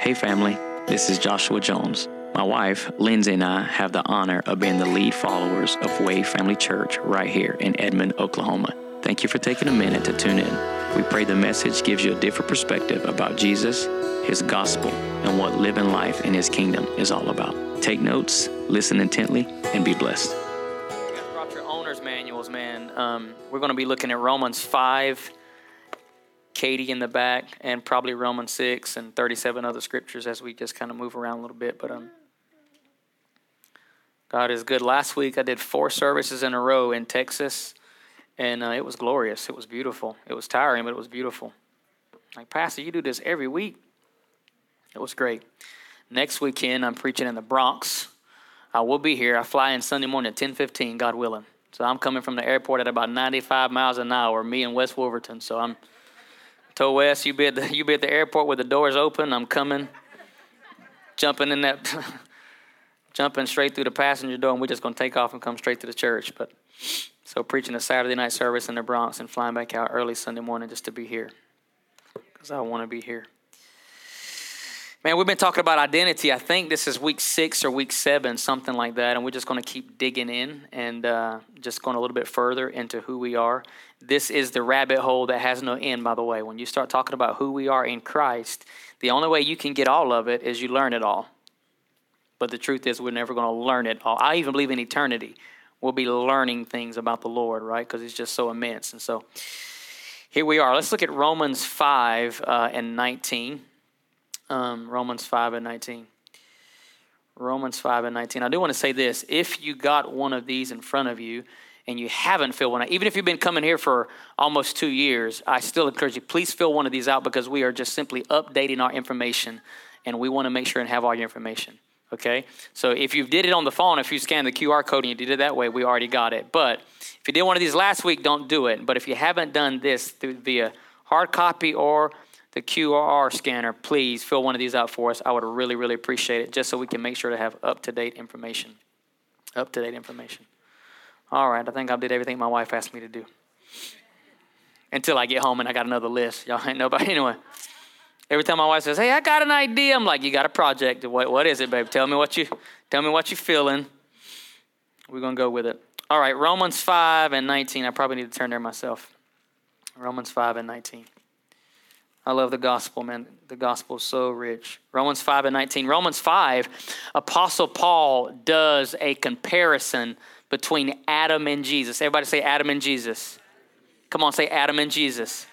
Hey, family, this is Joshua Jones. My wife, Lindsay, and I have the honor of being the lead followers of Wave Family Church right here in Edmond, Oklahoma. Thank you for taking a minute to tune in. We pray the message gives you a different perspective about Jesus, His gospel, and what living life in His kingdom is all about. Take notes, listen intently, and be blessed. You guys brought your owner's manuals, man. Um, we're going to be looking at Romans 5, Katie in the back, and probably Romans 6 and 37 other scriptures as we just kind of move around a little bit. But um, God is good. Last week I did four services in a row in Texas, and uh, it was glorious. It was beautiful. It was tiring, but it was beautiful. Like, Pastor, you do this every week. It was great. Next weekend, I'm preaching in the Bronx. I will be here. I fly in Sunday morning at 10:15, God willing. So I'm coming from the airport at about 95 miles an hour. Me and Wes Wolverton. So I'm told Wes, you be at the you be at the airport with the doors open. I'm coming, jumping in that, jumping straight through the passenger door, and we're just gonna take off and come straight to the church. But so preaching a Saturday night service in the Bronx and flying back out early Sunday morning just to be here, because I want to be here. Man, we've been talking about identity. I think this is week six or week seven, something like that. And we're just going to keep digging in and uh, just going a little bit further into who we are. This is the rabbit hole that has no end, by the way. When you start talking about who we are in Christ, the only way you can get all of it is you learn it all. But the truth is, we're never going to learn it all. I even believe in eternity. We'll be learning things about the Lord, right? Because He's just so immense. And so here we are. Let's look at Romans 5 uh, and 19 um, Romans 5 and 19. Romans 5 and 19. I do want to say this. If you got one of these in front of you and you haven't filled one out, even if you've been coming here for almost two years, I still encourage you, please fill one of these out because we are just simply updating our information and we want to make sure and have all your information. Okay? So if you did it on the phone, if you scanned the QR code and you did it that way, we already got it. But if you did one of these last week, don't do it. But if you haven't done this through via hard copy or the QR scanner, please fill one of these out for us. I would really, really appreciate it just so we can make sure to have up to date information. Up to date information. All right, I think I did everything my wife asked me to do. Until I get home and I got another list. Y'all ain't nobody. Anyway, every time my wife says, Hey, I got an idea, I'm like, You got a project. What, what is it, babe? Tell me what you tell me what you're feeling. We're gonna go with it. All right, Romans 5 and 19. I probably need to turn there myself. Romans 5 and 19. I love the gospel, man. The gospel is so rich. Romans 5 and 19. Romans 5, Apostle Paul does a comparison between Adam and Jesus. Everybody say Adam and Jesus. Come on, say Adam and Jesus.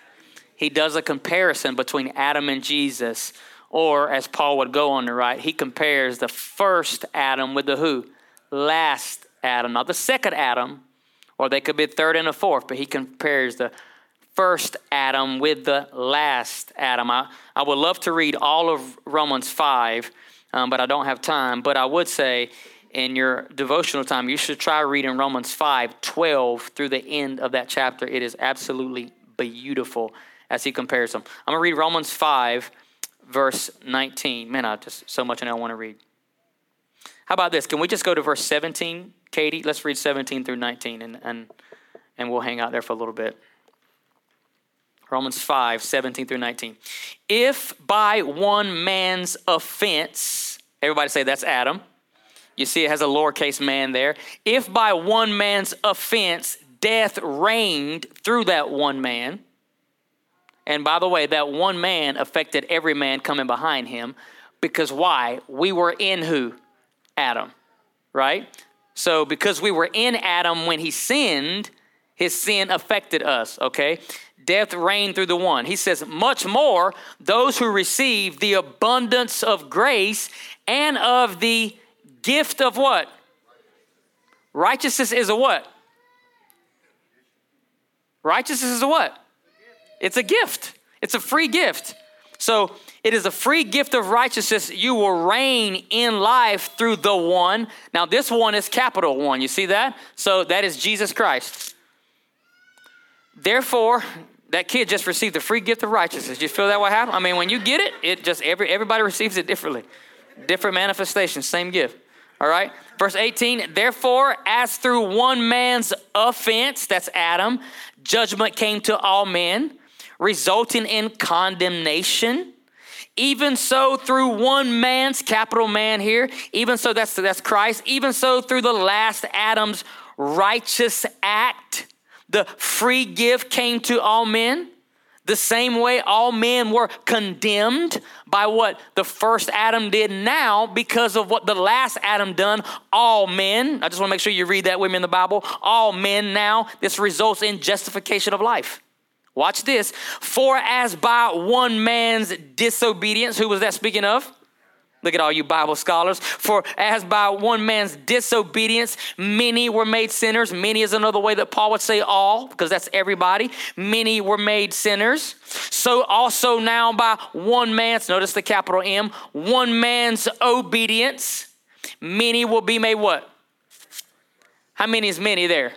He does a comparison between Adam and Jesus. Or, as Paul would go on to write, he compares the first Adam with the who? Last Adam. Not the second Adam, or they could be third and a fourth, but he compares the first Adam with the last Adam. I, I would love to read all of Romans 5, um, but I don't have time. But I would say in your devotional time, you should try reading Romans 5 12 through the end of that chapter. It is absolutely beautiful as he compares them. I'm going to read Romans 5, verse 19. Man, I just so much I don't want to read. How about this? Can we just go to verse 17, Katie? Let's read 17 through 19, and, and, and we'll hang out there for a little bit. Romans 5, 17 through 19. If by one man's offense, everybody say that's Adam. You see, it has a lowercase man there. If by one man's offense death reigned through that one man, and by the way, that one man affected every man coming behind him, because why? We were in who? Adam, right? So, because we were in Adam when he sinned, his sin affected us, okay? death reigned through the one. He says, much more, those who receive the abundance of grace and of the gift of what? Righteousness is a what? Righteousness is a what? It's a gift. It's a free gift. So it is a free gift of righteousness. You will reign in life through the one. Now, this one is capital one. You see that? So that is Jesus Christ. Therefore, that kid just received the free gift of righteousness. You feel that what happened? I mean, when you get it, it just every everybody receives it differently. Different manifestations, same gift. All right. Verse 18, therefore, as through one man's offense, that's Adam, judgment came to all men, resulting in condemnation. Even so, through one man's capital man here, even so, that's, that's Christ, even so, through the last Adam's righteous act, the free gift came to all men. The same way all men were condemned by what the first Adam did now because of what the last Adam done, all men, I just want to make sure you read that with me in the Bible, all men now, this results in justification of life. Watch this. For as by one man's disobedience, who was that speaking of? Look at all you Bible scholars. For as by one man's disobedience, many were made sinners. Many is another way that Paul would say all, because that's everybody. Many were made sinners. So also now by one man's, notice the capital M, one man's obedience, many will be made what? How many is many there?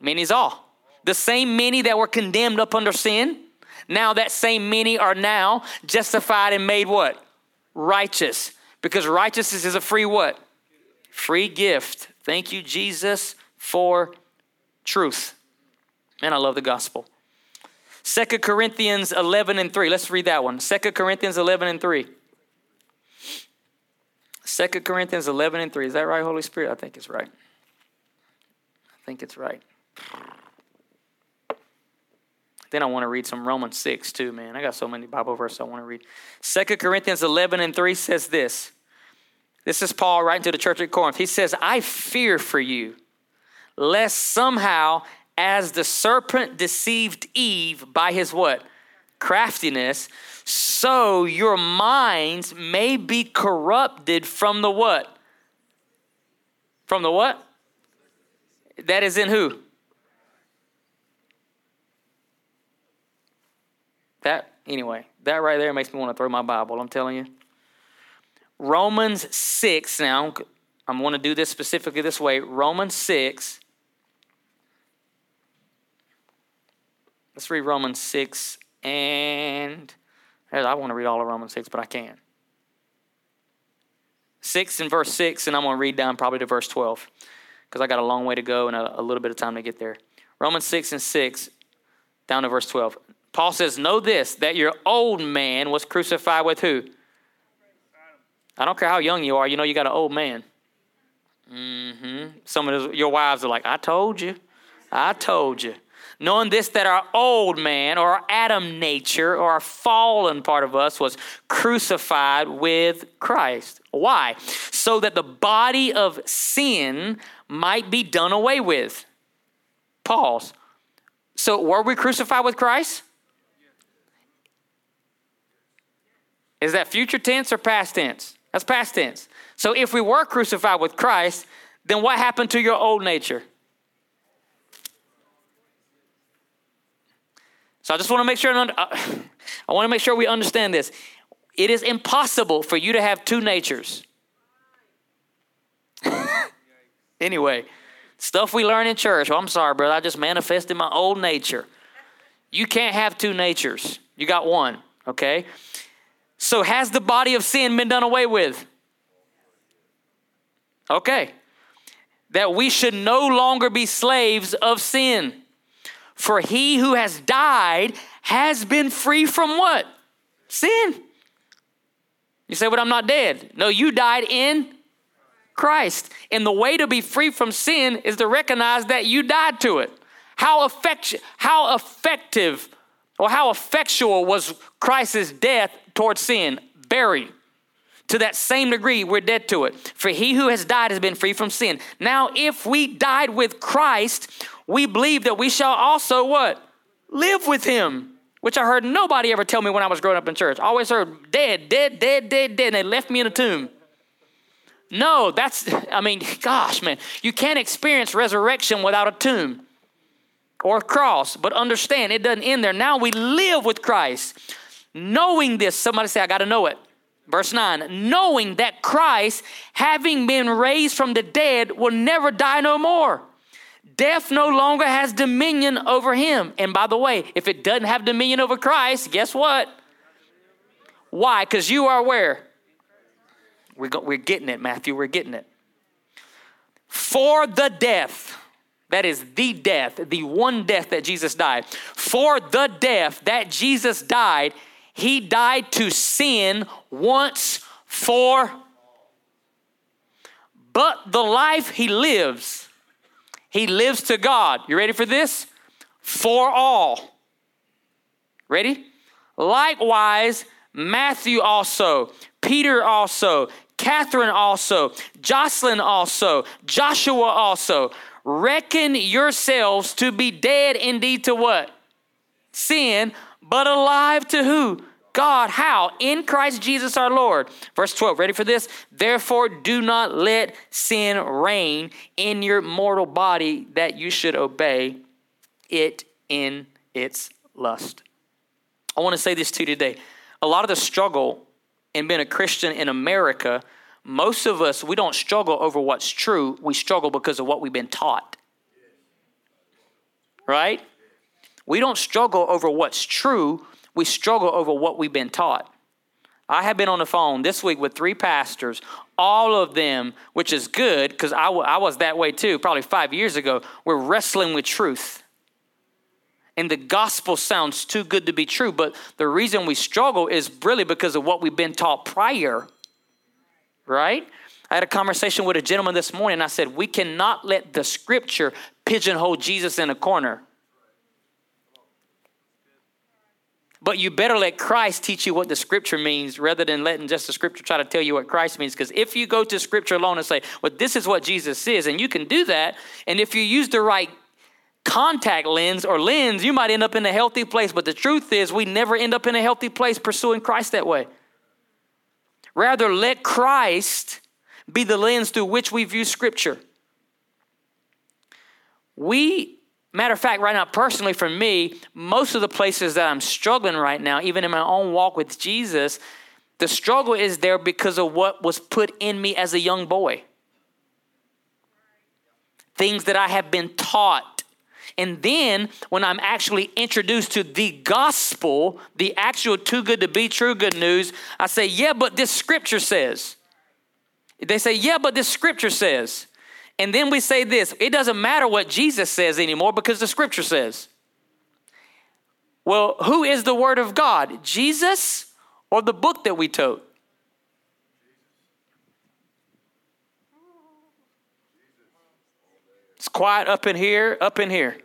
Many is all. The same many that were condemned up under sin, now that same many are now justified and made what? Righteous because righteousness is a free what? Free gift. Thank you, Jesus, for truth. Man, I love the gospel. Second Corinthians 11 and 3. Let's read that one. Second Corinthians 11 and 3. Second Corinthians 11 and 3. Is that right, Holy Spirit? I think it's right. I think it's right. Then I want to read some Romans 6 too, man. I got so many Bible verses I want to read. Second Corinthians 11 and 3 says this. This is Paul writing to the church at Corinth. He says, I fear for you, lest somehow, as the serpent deceived Eve by his what? Craftiness, so your minds may be corrupted from the what? From the what? That is in who? That, anyway, that right there makes me want to throw my Bible, I'm telling you. Romans 6, now, I'm going to do this specifically this way. Romans 6. Let's read Romans 6 and I want to read all of Romans 6, but I can't. 6 and verse 6, and I'm going to read down probably to verse 12 because I got a long way to go and a, a little bit of time to get there. Romans 6 and 6, down to verse 12. Paul says, Know this, that your old man was crucified with who? I don't care how young you are, you know you got an old man. Mm-hmm. Some of your wives are like, I told you. I told you. Knowing this, that our old man or our Adam nature or our fallen part of us was crucified with Christ. Why? So that the body of sin might be done away with. Pause. So, were we crucified with Christ? Is that future tense or past tense? That's past tense. So if we were crucified with Christ, then what happened to your old nature? So I just want to make sure uh, I want to make sure we understand this. It is impossible for you to have two natures. anyway, stuff we learn in church. Well, I'm sorry, brother. I just manifested my old nature. You can't have two natures. You got one, okay? So, has the body of sin been done away with? Okay. That we should no longer be slaves of sin. For he who has died has been free from what? Sin. You say, but I'm not dead. No, you died in Christ. And the way to be free from sin is to recognize that you died to it. How, effect- how effective or how effectual was Christ's death towards sin? Buried. To that same degree, we're dead to it. For he who has died has been free from sin. Now, if we died with Christ, we believe that we shall also what? Live with him. Which I heard nobody ever tell me when I was growing up in church. I always heard dead, dead, dead, dead, dead, and they left me in a tomb. No, that's, I mean, gosh, man, you can't experience resurrection without a tomb or a cross. But understand, it doesn't end there. Now we live with Christ. Knowing this, somebody say, I got to know it. Verse 9, knowing that Christ, having been raised from the dead, will never die no more. Death no longer has dominion over him. And by the way, if it doesn't have dominion over Christ, guess what? Why? Because you are where? We're, go- we're getting it, Matthew. We're getting it. For the death that is the death, the one death that Jesus died. For the death that Jesus died, He died to sin once for but the life he lives, he lives to God. You ready for this? For all. Ready? Likewise, Matthew also, Peter also, Catherine also, Jocelyn also, Joshua also. Reckon yourselves to be dead indeed to what? Sin, but alive to who? God. How? In Christ Jesus our Lord. Verse 12, ready for this? Therefore, do not let sin reign in your mortal body that you should obey it in its lust. I want to say this to you today. A lot of the struggle in being a Christian in America, most of us, we don't struggle over what's true. We struggle because of what we've been taught. Right? We don't struggle over what's true we struggle over what we've been taught. I have been on the phone this week with three pastors, all of them, which is good because I, w- I was that way too, probably five years ago. We're wrestling with truth. And the gospel sounds too good to be true, but the reason we struggle is really because of what we've been taught prior, right? I had a conversation with a gentleman this morning. I said, We cannot let the scripture pigeonhole Jesus in a corner. But you better let Christ teach you what the scripture means rather than letting just the scripture try to tell you what Christ means. Because if you go to scripture alone and say, well, this is what Jesus is, and you can do that, and if you use the right contact lens or lens, you might end up in a healthy place. But the truth is, we never end up in a healthy place pursuing Christ that way. Rather, let Christ be the lens through which we view scripture. We Matter of fact, right now, personally for me, most of the places that I'm struggling right now, even in my own walk with Jesus, the struggle is there because of what was put in me as a young boy. Things that I have been taught. And then when I'm actually introduced to the gospel, the actual too good to be true good news, I say, yeah, but this scripture says. They say, yeah, but this scripture says. And then we say this it doesn't matter what Jesus says anymore because the scripture says. Well, who is the Word of God? Jesus or the book that we tote? It's quiet up in here, up in here.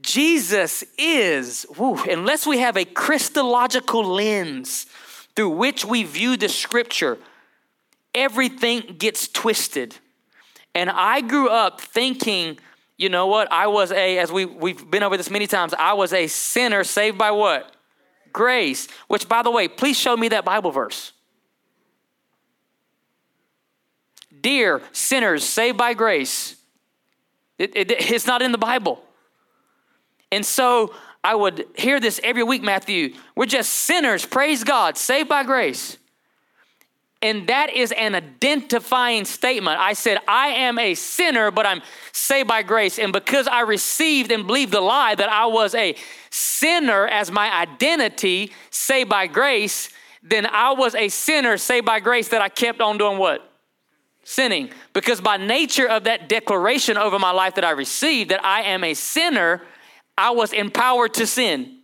Jesus is, whew, unless we have a Christological lens through which we view the scripture, everything gets twisted. And I grew up thinking, you know what? I was a, as we, we've been over this many times, I was a sinner saved by what? Grace. Which, by the way, please show me that Bible verse. Dear sinners saved by grace. It, it, it's not in the Bible. And so I would hear this every week, Matthew. We're just sinners, praise God, saved by grace. And that is an identifying statement. I said, I am a sinner, but I'm saved by grace. And because I received and believed the lie that I was a sinner as my identity, saved by grace, then I was a sinner saved by grace that I kept on doing what? Sinning. Because by nature of that declaration over my life that I received, that I am a sinner, I was empowered to sin.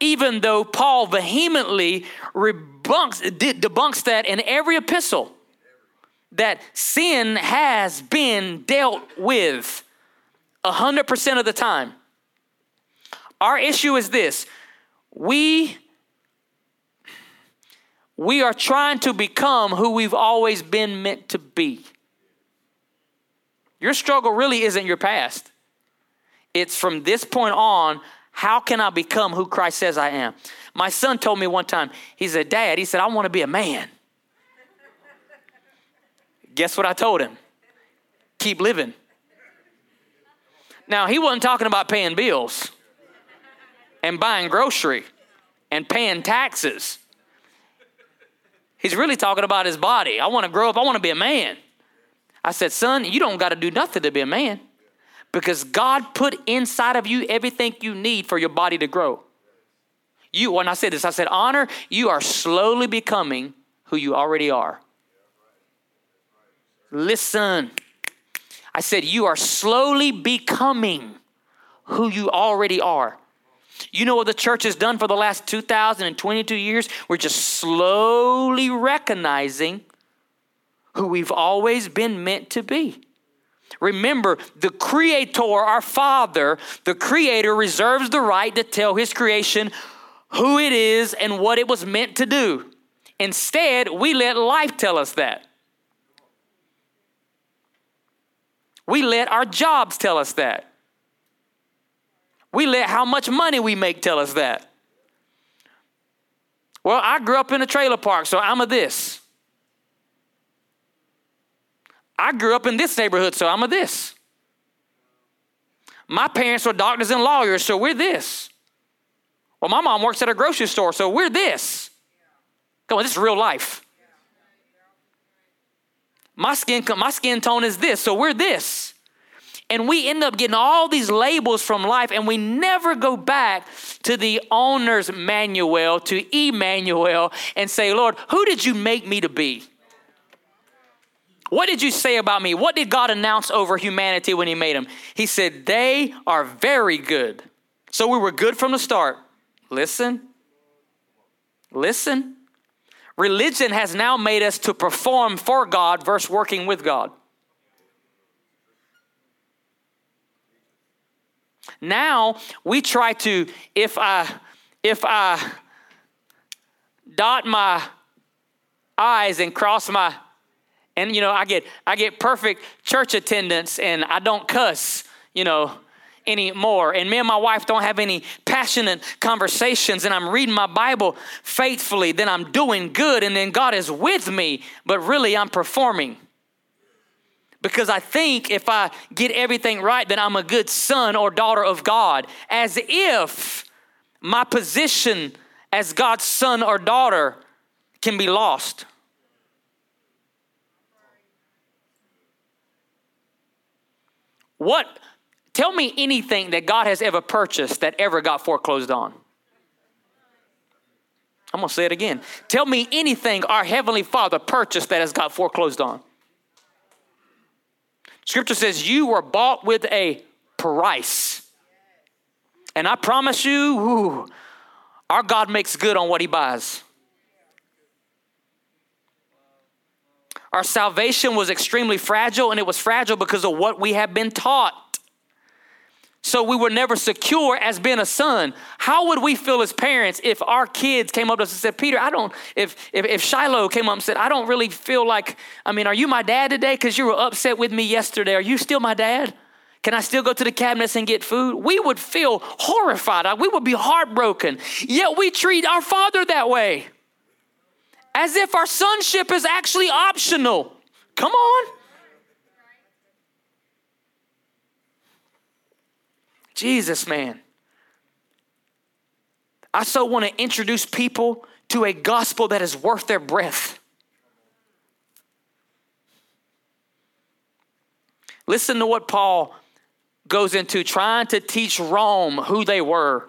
Even though Paul vehemently debunks, debunks that in every epistle, that sin has been dealt with 100% of the time. Our issue is this we we are trying to become who we've always been meant to be. Your struggle really isn't your past. It's from this point on, how can I become who Christ says I am? My son told me one time, he said, Dad, he said, I want to be a man. Guess what I told him? Keep living. Now, he wasn't talking about paying bills and buying grocery and paying taxes. He's really talking about his body. I want to grow up, I want to be a man. I said, Son, you don't got to do nothing to be a man because God put inside of you everything you need for your body to grow. You, when I said this, I said, honor, you are slowly becoming who you already are. Listen. I said, you are slowly becoming who you already are. You know what the church has done for the last 2,022 years? We're just slowly recognizing who we've always been meant to be. Remember, the Creator, our Father, the Creator reserves the right to tell His creation who it is and what it was meant to do. Instead, we let life tell us that. We let our jobs tell us that. We let how much money we make tell us that. Well, I grew up in a trailer park, so I'm a this. I grew up in this neighborhood, so I'm a this. My parents are doctors and lawyers, so we're this. Well, my mom works at a grocery store, so we're this. Come on, this is real life. My skin, my skin tone is this, so we're this. And we end up getting all these labels from life, and we never go back to the owner's manual, to Emmanuel, and say, Lord, who did you make me to be? What did you say about me? What did God announce over humanity when He made them? He said, They are very good. So we were good from the start. Listen. Listen. Religion has now made us to perform for God versus working with God. Now we try to, if I if I dot my I's and cross my and you know I get I get perfect church attendance and I don't cuss, you know, anymore. And me and my wife don't have any passionate conversations, and I'm reading my Bible faithfully, then I'm doing good, and then God is with me, but really I'm performing. Because I think if I get everything right, then I'm a good son or daughter of God, as if my position as God's son or daughter can be lost. What Tell me anything that God has ever purchased that ever got foreclosed on. I'm going to say it again. Tell me anything our Heavenly Father purchased that has got foreclosed on. Scripture says, You were bought with a price. And I promise you, ooh, our God makes good on what He buys. Our salvation was extremely fragile, and it was fragile because of what we have been taught. So we were never secure as being a son. How would we feel as parents if our kids came up to us and said, Peter, I don't, if, if, if Shiloh came up and said, I don't really feel like, I mean, are you my dad today? Because you were upset with me yesterday. Are you still my dad? Can I still go to the cabinets and get food? We would feel horrified. We would be heartbroken. Yet we treat our father that way. As if our sonship is actually optional. Come on. Jesus, man. I so want to introduce people to a gospel that is worth their breath. Listen to what Paul goes into trying to teach Rome who they were.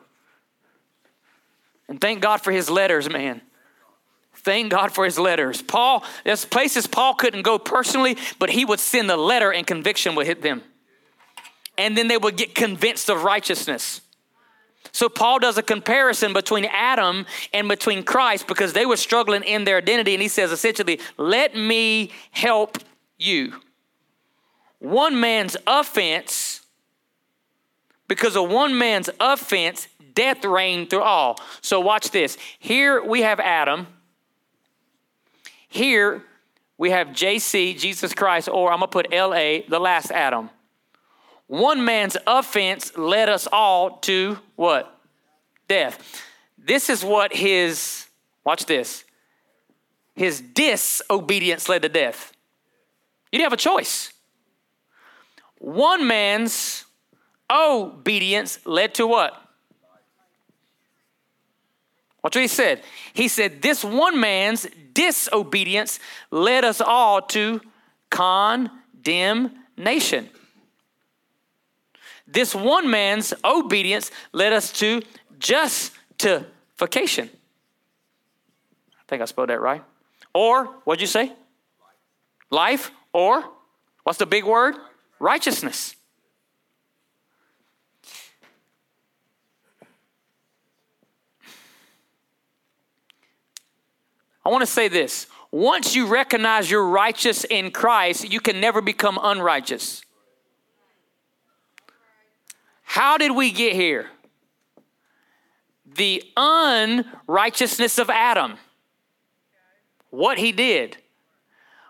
And thank God for his letters, man. Thank God for his letters. Paul, there's places Paul couldn't go personally, but he would send a letter and conviction would hit them and then they would get convinced of righteousness. So Paul does a comparison between Adam and between Christ because they were struggling in their identity. And he says essentially, let me help you. One man's offense, because of one man's offense, death reigned through all. So watch this. Here we have Adam. Here we have JC, Jesus Christ, or I'm going to put LA, the last Adam. One man's offense led us all to what? Death. This is what his, watch this, his disobedience led to death. You didn't have a choice. One man's obedience led to what? Watch what he said. He said, This one man's disobedience led us all to condemnation. This one man's obedience led us to justification. I think I spelled that right. Or, what'd you say? Life, or, what's the big word? Righteousness. I want to say this. Once you recognize you're righteous in Christ, you can never become unrighteous. How did we get here? The unrighteousness of Adam, what he did.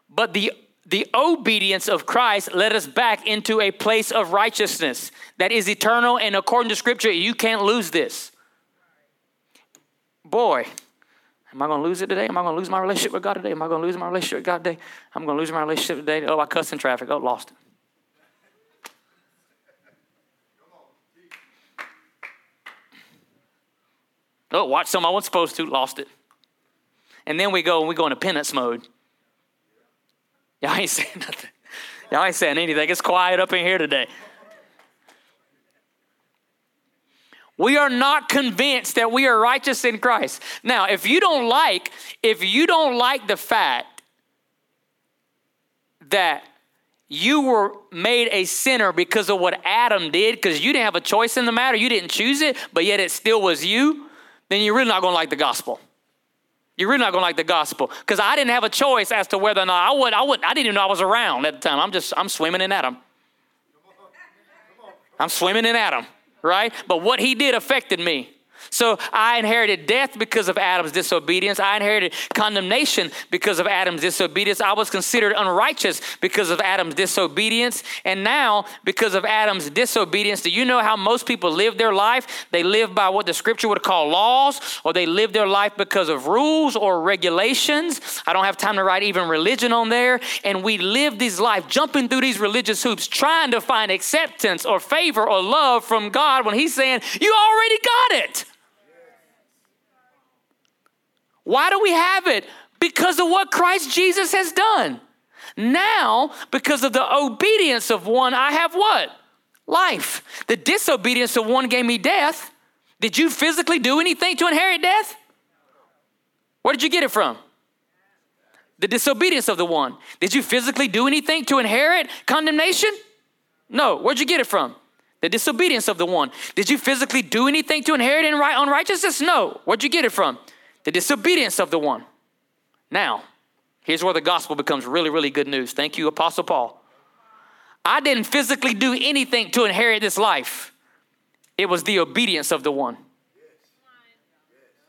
But the, the obedience of Christ led us back into a place of righteousness that is eternal, and according to Scripture, you can't lose this. Boy, Am I going to lose it today? Am I going to lose my relationship with God today? Am I going to lose my relationship with God today? I'm going to lose my relationship today. Oh, I cussed in traffic. Oh, lost it. Oh, watch some I wasn't supposed to, lost it. And then we go and we go into penance mode. Y'all ain't saying nothing. Y'all ain't saying anything. It's quiet up in here today. We are not convinced that we are righteous in Christ. Now, if you don't like, if you don't like the fact that you were made a sinner because of what Adam did, because you didn't have a choice in the matter, you didn't choose it, but yet it still was you, then you're really not going to like the gospel. You're really not going to like the gospel because I didn't have a choice as to whether or not I would. I would. I didn't even know I was around at the time. I'm just. I'm swimming in Adam. I'm swimming in Adam right? But what he did affected me. So I inherited death because of Adam's disobedience. I inherited condemnation because of Adam's disobedience. I was considered unrighteous because of Adam's disobedience. And now, because of Adam's disobedience, do you know how most people live their life? They live by what the scripture would call laws, or they live their life because of rules or regulations. I don't have time to write even religion on there. And we live this life jumping through these religious hoops, trying to find acceptance or favor or love from God when He's saying, You already got it. Why do we have it? Because of what Christ Jesus has done. Now, because of the obedience of one, I have what? Life. The disobedience of one gave me death. Did you physically do anything to inherit death? Where did you get it from? The disobedience of the one. Did you physically do anything to inherit condemnation? No. Where'd you get it from? The disobedience of the one. Did you physically do anything to inherit in right unrighteousness? No. Where'd you get it from? The disobedience of the one. Now, here's where the gospel becomes really, really good news. Thank you, Apostle Paul. I didn't physically do anything to inherit this life, it was the obedience of the one.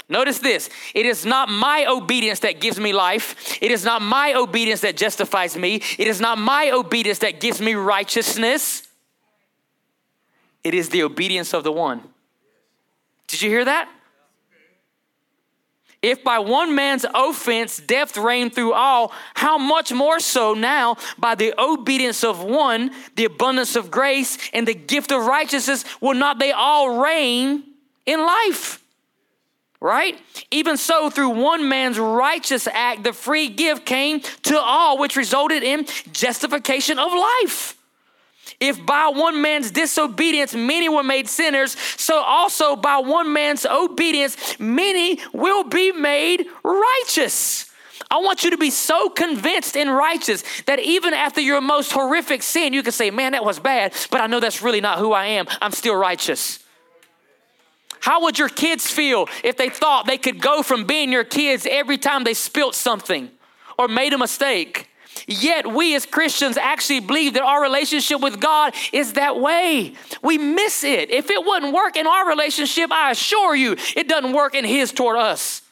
Notice this it is not my obedience that gives me life. It is not my obedience that justifies me. It is not my obedience that gives me righteousness. It is the obedience of the one. Did you hear that? If by one man's offense death reigned through all, how much more so now by the obedience of one, the abundance of grace and the gift of righteousness, will not they all reign in life? Right? Even so, through one man's righteous act, the free gift came to all, which resulted in justification of life. If by one man's disobedience many were made sinners, so also by one man's obedience many will be made righteous. I want you to be so convinced and righteous that even after your most horrific sin, you can say, Man, that was bad, but I know that's really not who I am. I'm still righteous. How would your kids feel if they thought they could go from being your kids every time they spilt something or made a mistake? Yet we as Christians actually believe that our relationship with God is that way. We miss it. If it wouldn't work in our relationship, I assure you, it doesn't work in His toward us.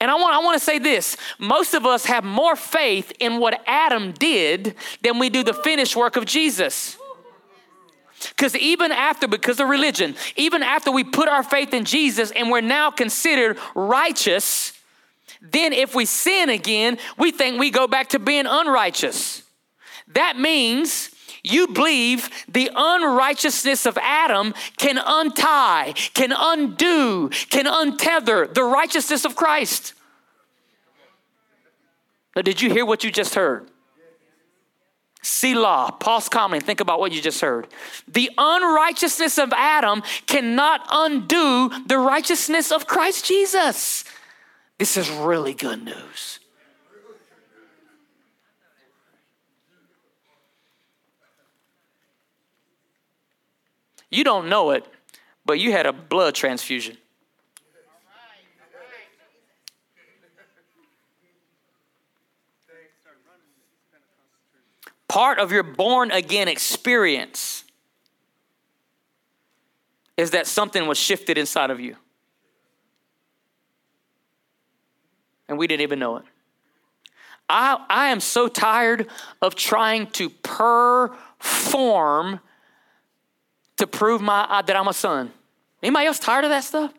And I want, I want to say this most of us have more faith in what Adam did than we do the finished work of Jesus. Because even after, because of religion, even after we put our faith in Jesus and we're now considered righteous, then if we sin again, we think we go back to being unrighteous. That means you believe the unrighteousness of Adam can untie, can undo, can untether the righteousness of Christ. Now, did you hear what you just heard? Selah, pause calmly, think about what you just heard. The unrighteousness of Adam cannot undo the righteousness of Christ Jesus. This is really good news. You don't know it, but you had a blood transfusion. Part of your born again experience is that something was shifted inside of you. And we didn't even know it. I, I am so tired of trying to perform to prove my, that I'm a son. Anybody else tired of that stuff?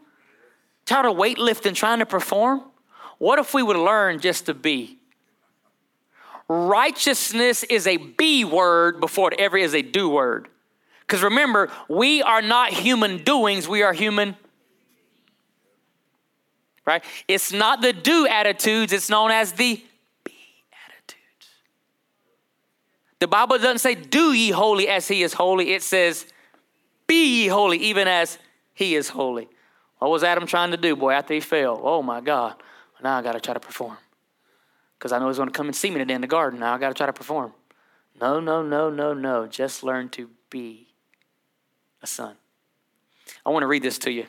Tired of weightlifting, trying to perform? What if we would learn just to be? Righteousness is a be word before it ever is a do word. Because remember, we are not human doings, we are human. Right? It's not the do attitudes, it's known as the be attitudes. The Bible doesn't say, do ye holy as he is holy. It says, be ye holy even as he is holy. What was Adam trying to do, boy, after he fell? Oh my God. Now I got to try to perform. Because I know he's to come and see me today in the garden. Now I got to try to perform. No, no, no, no, no. Just learn to be a son. I want to read this to you.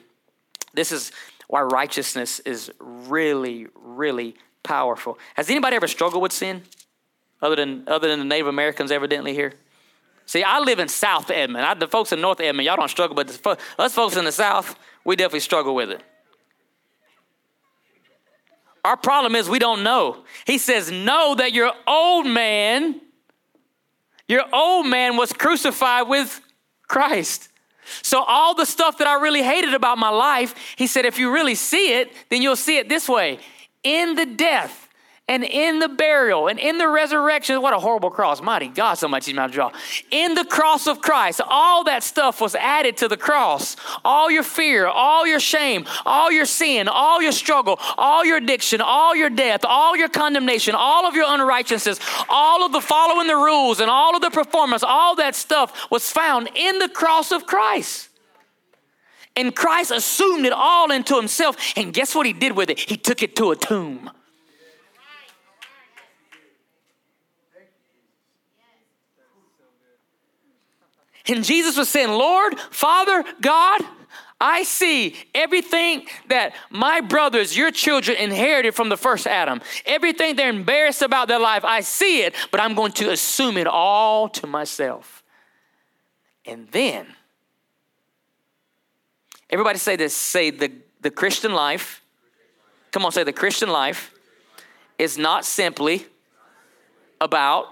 This is why righteousness is really, really powerful. Has anybody ever struggled with sin? Other than, other than the Native Americans evidently here? See, I live in South Edmond. I, the folks in North Edmond, y'all don't struggle, but us folks in the South, we definitely struggle with it. Our problem is we don't know. He says, Know that your old man, your old man was crucified with Christ. So, all the stuff that I really hated about my life, he said, if you really see it, then you'll see it this way. In the death and in the burial and in the resurrection. What a horrible cross. Mighty God, so much he's my jaw. In the cross of Christ, all that stuff was added to the cross. All your fear, all your shame, all your sin, all your struggle, all your addiction, all your death, all your condemnation, all of your unrighteousness, all of the following the rules and all of the performance, all that stuff was found in the cross of Christ. And Christ assumed it all into himself. And guess what he did with it? He took it to a tomb. And Jesus was saying, Lord, Father, God, I see everything that my brothers, your children, inherited from the first Adam. Everything they're embarrassed about their life, I see it, but I'm going to assume it all to myself. And then, everybody say this say the, the Christian life, come on, say the Christian life is not simply about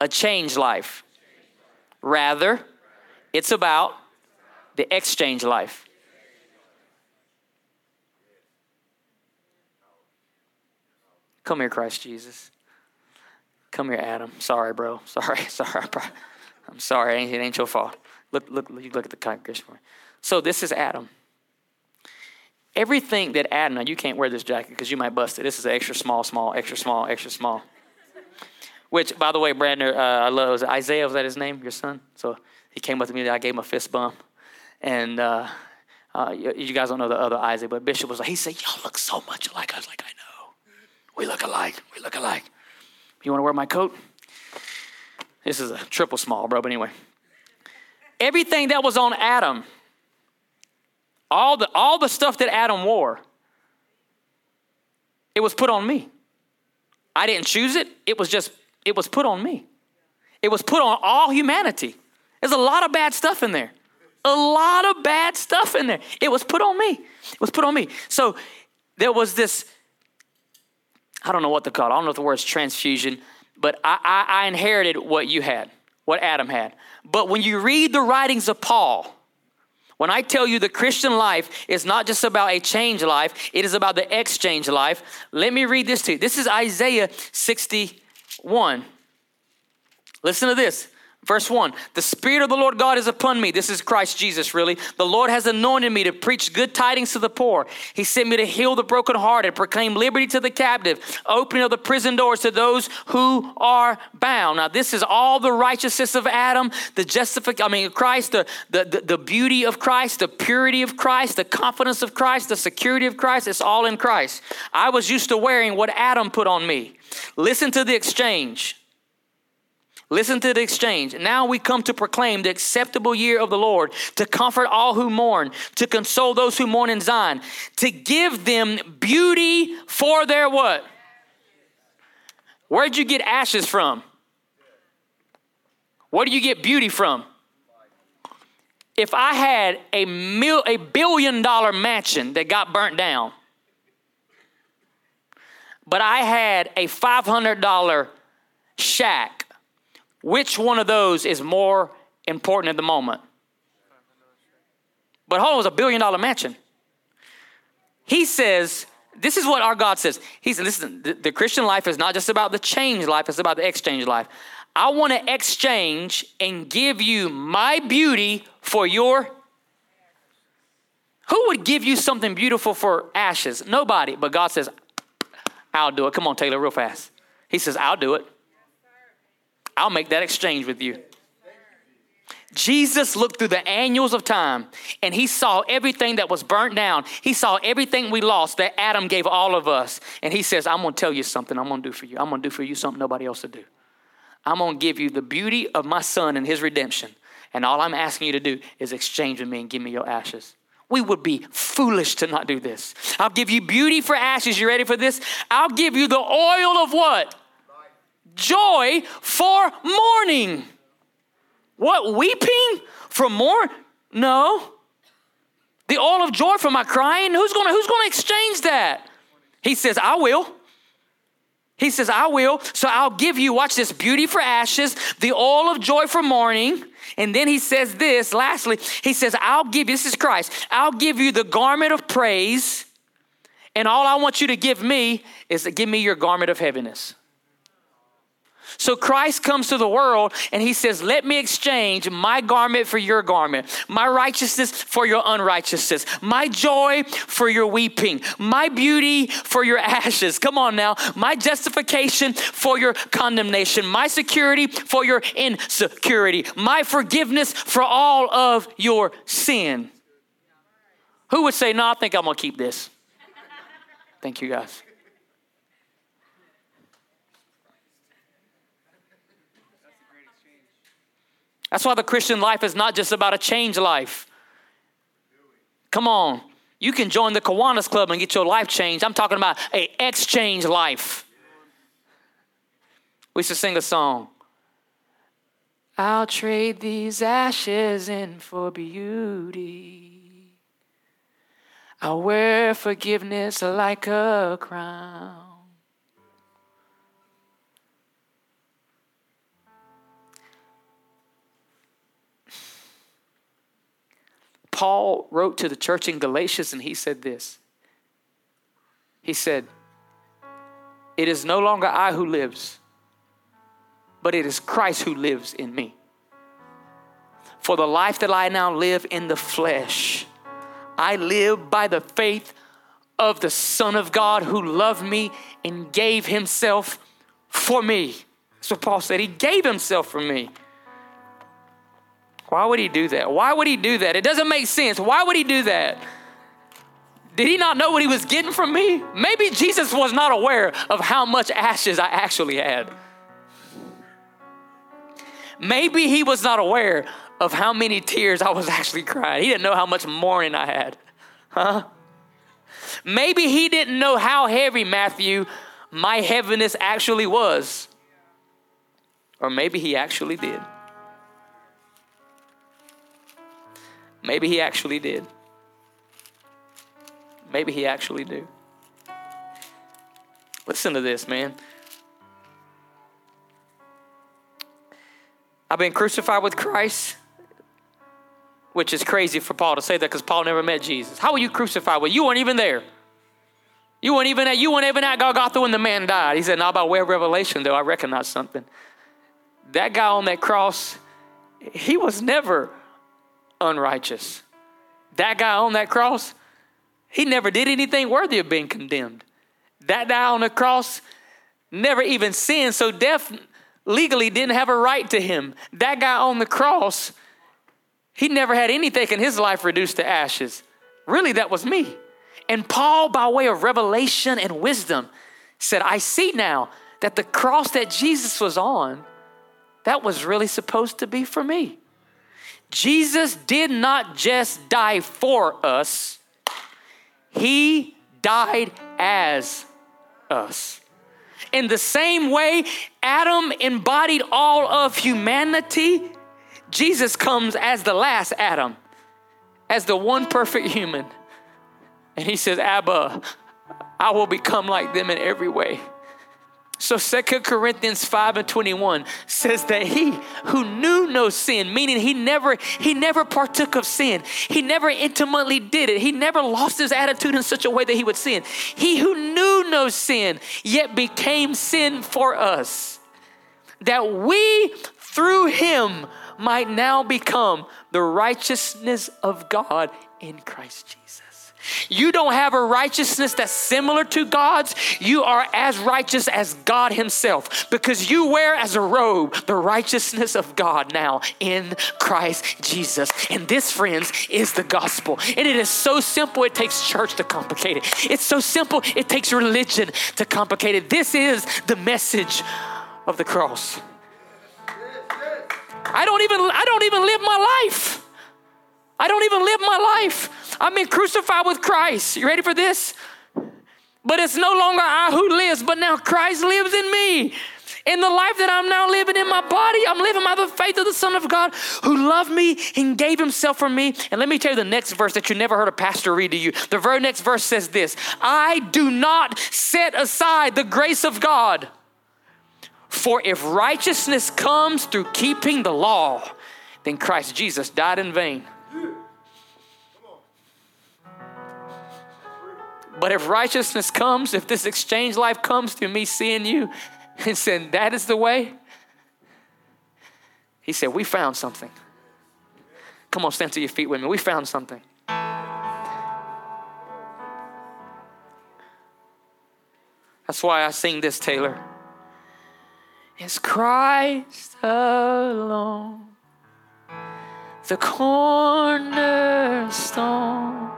a changed life. Rather, it's about the exchange life. Come here, Christ Jesus. Come here, Adam. Sorry, bro. Sorry, sorry. I'm sorry. It ain't your fault. Look, look, look, look at the congregation. So this is Adam. Everything that Adam, now you can't wear this jacket because you might bust it. This is extra small, small, extra small, extra small. Which, by the way, Brandon, uh, I love. Was Isaiah? Was that his name? Your son? So he came up to me. I gave him a fist bump, and uh, uh, you, you, guys don't know the other Isaac, but Bishop was like, he said, "Y'all look so much alike." I was like, "I know, we look alike. We look alike." You want to wear my coat? This is a triple small, bro. But anyway, everything that was on Adam, all the all the stuff that Adam wore, it was put on me. I didn't choose it. It was just it was put on me. It was put on all humanity. There's a lot of bad stuff in there. A lot of bad stuff in there. It was put on me. It was put on me. So there was this, I don't know what to call it. I don't know if the word is transfusion, but I, I, I inherited what you had, what Adam had. But when you read the writings of Paul, when I tell you the Christian life is not just about a change life, it is about the exchange life. Let me read this to you. This is Isaiah 61. Listen to this. Verse 1 The Spirit of the Lord God is upon me. This is Christ Jesus, really. The Lord has anointed me to preach good tidings to the poor. He sent me to heal the brokenhearted, proclaim liberty to the captive, opening of the prison doors to those who are bound. Now, this is all the righteousness of Adam, the justification, I mean, Christ, the, the, the, the beauty of Christ, the purity of Christ, the confidence of Christ, the security of Christ. It's all in Christ. I was used to wearing what Adam put on me. Listen to the exchange. Listen to the exchange. Now we come to proclaim the acceptable year of the Lord, to comfort all who mourn, to console those who mourn in Zion, to give them beauty for their what? Where'd you get ashes from? Where do you get beauty from? If I had a, mil, a billion dollar mansion that got burnt down, but I had a $500 shack, which one of those is more important at the moment? But hold on, was a billion dollar mansion. He says, this is what our God says. He said, listen, the, the Christian life is not just about the change life, it's about the exchange life. I want to exchange and give you my beauty for your. Who would give you something beautiful for ashes? Nobody. But God says, I'll do it. Come on, Taylor, real fast. He says, I'll do it. I'll make that exchange with you. Jesus looked through the annuals of time and he saw everything that was burnt down. He saw everything we lost that Adam gave all of us. And he says, I'm going to tell you something I'm going to do for you. I'm going to do for you something nobody else will do. I'm going to give you the beauty of my son and his redemption. And all I'm asking you to do is exchange with me and give me your ashes. We would be foolish to not do this. I'll give you beauty for ashes. You ready for this? I'll give you the oil of what? Joy for mourning. What, weeping for more? No. The oil of joy for my crying? Who's gonna, who's gonna exchange that? He says, I will. He says, I will. So I'll give you, watch this, beauty for ashes, the oil of joy for mourning. And then he says this, lastly, he says, I'll give you, this is Christ, I'll give you the garment of praise. And all I want you to give me is to give me your garment of heaviness. So Christ comes to the world and he says, Let me exchange my garment for your garment, my righteousness for your unrighteousness, my joy for your weeping, my beauty for your ashes. Come on now. My justification for your condemnation, my security for your insecurity, my forgiveness for all of your sin. Who would say, No, I think I'm to keep this? Thank you, guys. That's why the Christian life is not just about a change life. Come on. You can join the Kiwanis Club and get your life changed. I'm talking about a exchange life. We should sing a song. I'll trade these ashes in for beauty. I'll wear forgiveness like a crown. Paul wrote to the church in Galatians and he said this. He said, It is no longer I who lives, but it is Christ who lives in me. For the life that I now live in the flesh, I live by the faith of the Son of God who loved me and gave himself for me. So Paul said, He gave himself for me. Why would he do that? Why would he do that? It doesn't make sense. Why would he do that? Did he not know what he was getting from me? Maybe Jesus was not aware of how much ashes I actually had. Maybe he was not aware of how many tears I was actually crying. He didn't know how much mourning I had. Huh? Maybe he didn't know how heavy, Matthew, my heaviness actually was. Or maybe he actually did. Maybe he actually did. Maybe he actually did. Listen to this, man. I've been crucified with Christ, which is crazy for Paul to say that because Paul never met Jesus. How were you crucified with? You weren't even there. You weren't even at you weren't even at Golgotha when the man died. He said, "Now by way of revelation, though, I recognize something. That guy on that cross, he was never unrighteous. That guy on that cross, he never did anything worthy of being condemned. That guy on the cross never even sinned, so death legally didn't have a right to him. That guy on the cross, he never had anything in his life reduced to ashes. Really, that was me. And Paul, by way of revelation and wisdom, said, I see now that the cross that Jesus was on, that was really supposed to be for me. Jesus did not just die for us, He died as us. In the same way Adam embodied all of humanity, Jesus comes as the last Adam, as the one perfect human. And he says, Abba, I will become like them in every way. So Second Corinthians 5 and 21 says that he who knew no sin, meaning he never he never partook of sin. He never intimately did it. He never lost his attitude in such a way that he would sin. He who knew no sin yet became sin for us. That we through him might now become the righteousness of God in Christ Jesus. You don't have a righteousness that's similar to God's. You are as righteous as God Himself because you wear as a robe the righteousness of God now in Christ Jesus. And this, friends, is the gospel. And it is so simple, it takes church to complicate it. It's so simple, it takes religion to complicate it. This is the message of the cross. I don't even I don't even live my life. I don't even live my life. I've been crucified with Christ. You ready for this? But it's no longer I who lives, but now Christ lives in me. In the life that I'm now living in my body, I'm living by the faith of the Son of God who loved me and gave himself for me. And let me tell you the next verse that you never heard a pastor read to you. The very next verse says this I do not set aside the grace of God. For if righteousness comes through keeping the law, then Christ Jesus died in vain. But if righteousness comes, if this exchange life comes through me seeing you and saying that is the way, he said, We found something. Come on, stand to your feet with me. We found something. That's why I sing this, Taylor. It's Christ alone, the cornerstone?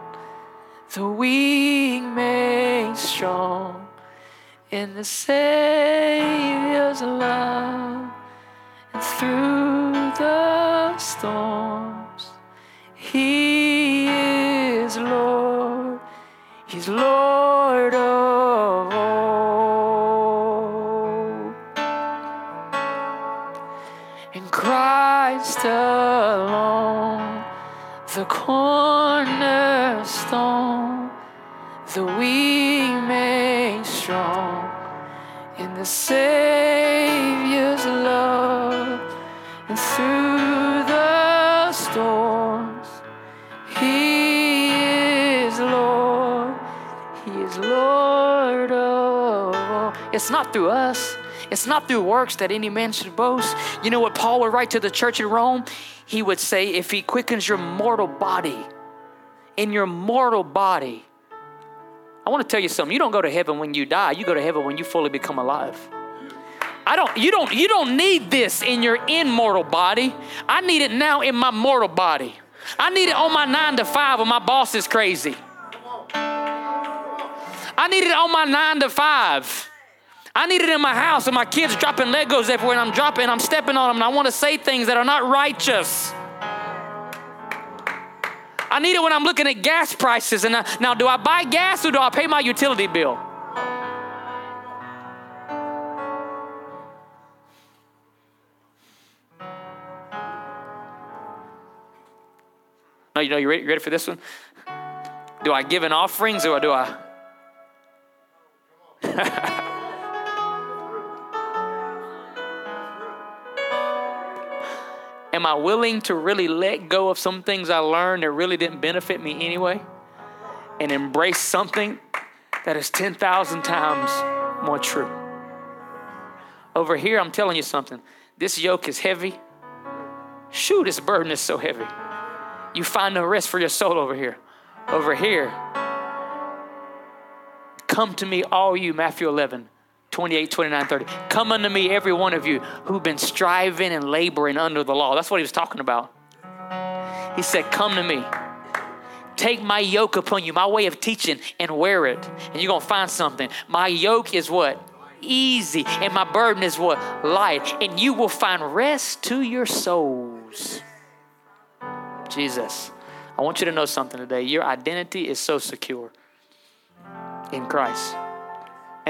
The weak made strong in the Savior's love and through the storms. He is Lord, He's Lord of all. In Christ alone, the cornerstone, the we made strong in the Savior's love and through the storms. He is Lord, He is Lord of all. It's not through us. It's not through works that any man should boast. You know what Paul would write to the church in Rome? He would say, if he quickens your mortal body, in your mortal body, I want to tell you something. You don't go to heaven when you die, you go to heaven when you fully become alive. I don't you don't you don't need this in your immortal body. I need it now in my mortal body. I need it on my 9 to 5 when my boss is crazy. I need it on my 9 to 5 I need it in my house and my kids dropping Legos everywhere and I'm dropping, and I'm stepping on them and I want to say things that are not righteous. I need it when I'm looking at gas prices and I, now do I buy gas or do I pay my utility bill? No, you know, you ready, ready for this one? Do I give in offerings or do I? I willing to really let go of some things I learned that really didn't benefit me anyway and embrace something that is 10,000 times more true? Over here, I'm telling you something. This yoke is heavy. Shoot, this burden is so heavy. You find no rest for your soul over here. Over here, come to me, all you, Matthew 11. 28, 29, 30. Come unto me, every one of you who've been striving and laboring under the law. That's what he was talking about. He said, Come to me. Take my yoke upon you, my way of teaching, and wear it. And you're going to find something. My yoke is what? Easy. And my burden is what? Light. And you will find rest to your souls. Jesus, I want you to know something today. Your identity is so secure in Christ.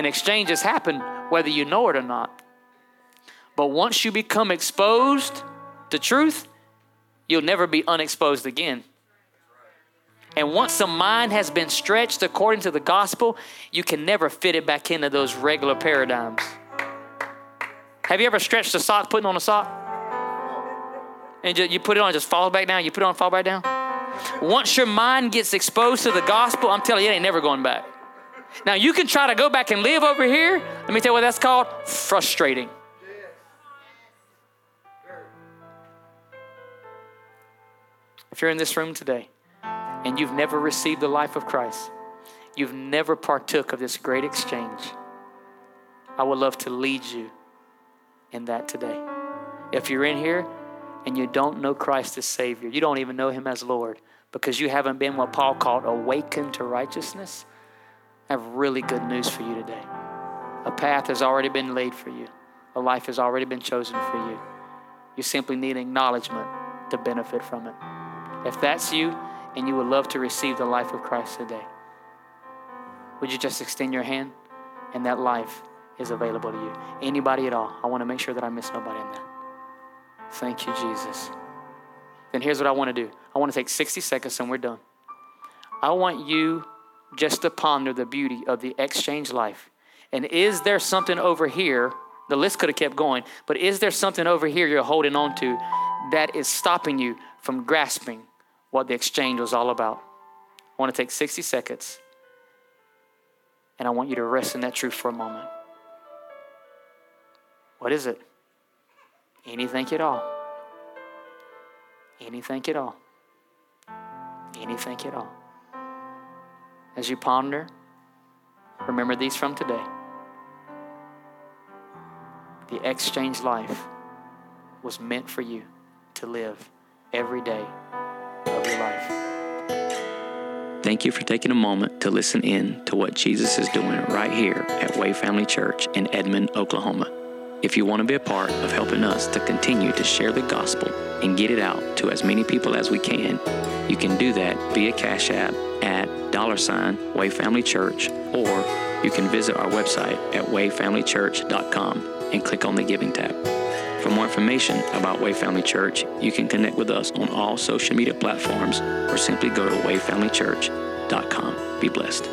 And exchanges happen whether you know it or not. But once you become exposed to truth, you'll never be unexposed again. And once the mind has been stretched according to the gospel, you can never fit it back into those regular paradigms. Have you ever stretched a sock putting on a sock? And you put it on, it just falls back down. You put it on, fall back down. Once your mind gets exposed to the gospel, I'm telling you, it ain't never going back. Now you can try to go back and live over here. Let me tell you what that's called frustrating. If you're in this room today and you've never received the life of Christ, you've never partook of this great exchange, I would love to lead you in that today. If you're in here and you don't know Christ as Savior, you don't even know Him as Lord because you haven't been what Paul called awakened to righteousness, I have really good news for you today. A path has already been laid for you, a life has already been chosen for you. You simply need acknowledgement to benefit from it. If that's you and you would love to receive the life of Christ today, would you just extend your hand? And that life is available to you. Anybody at all. I want to make sure that I miss nobody in that. Thank you, Jesus. Then here's what I want to do I want to take 60 seconds and we're done. I want you just to ponder the beauty of the exchange life. And is there something over here? The list could have kept going, but is there something over here you're holding on to that is stopping you from grasping what the exchange was all about. I want to take 60 seconds and I want you to rest in that truth for a moment. What is it? Anything at all. Anything at all. Anything at all. As you ponder, remember these from today. The exchange life was meant for you to live every day of your life. Thank you for taking a moment to listen in to what Jesus is doing right here at Way Family Church in Edmond, Oklahoma. If you want to be a part of helping us to continue to share the gospel and get it out to as many people as we can, you can do that via Cash App at dollar sign Way Family Church, or you can visit our website at wayfamilychurch.com and click on the Giving tab. For more information about Way Family Church, you can connect with us on all social media platforms or simply go to wayfamilychurch.com. Be blessed.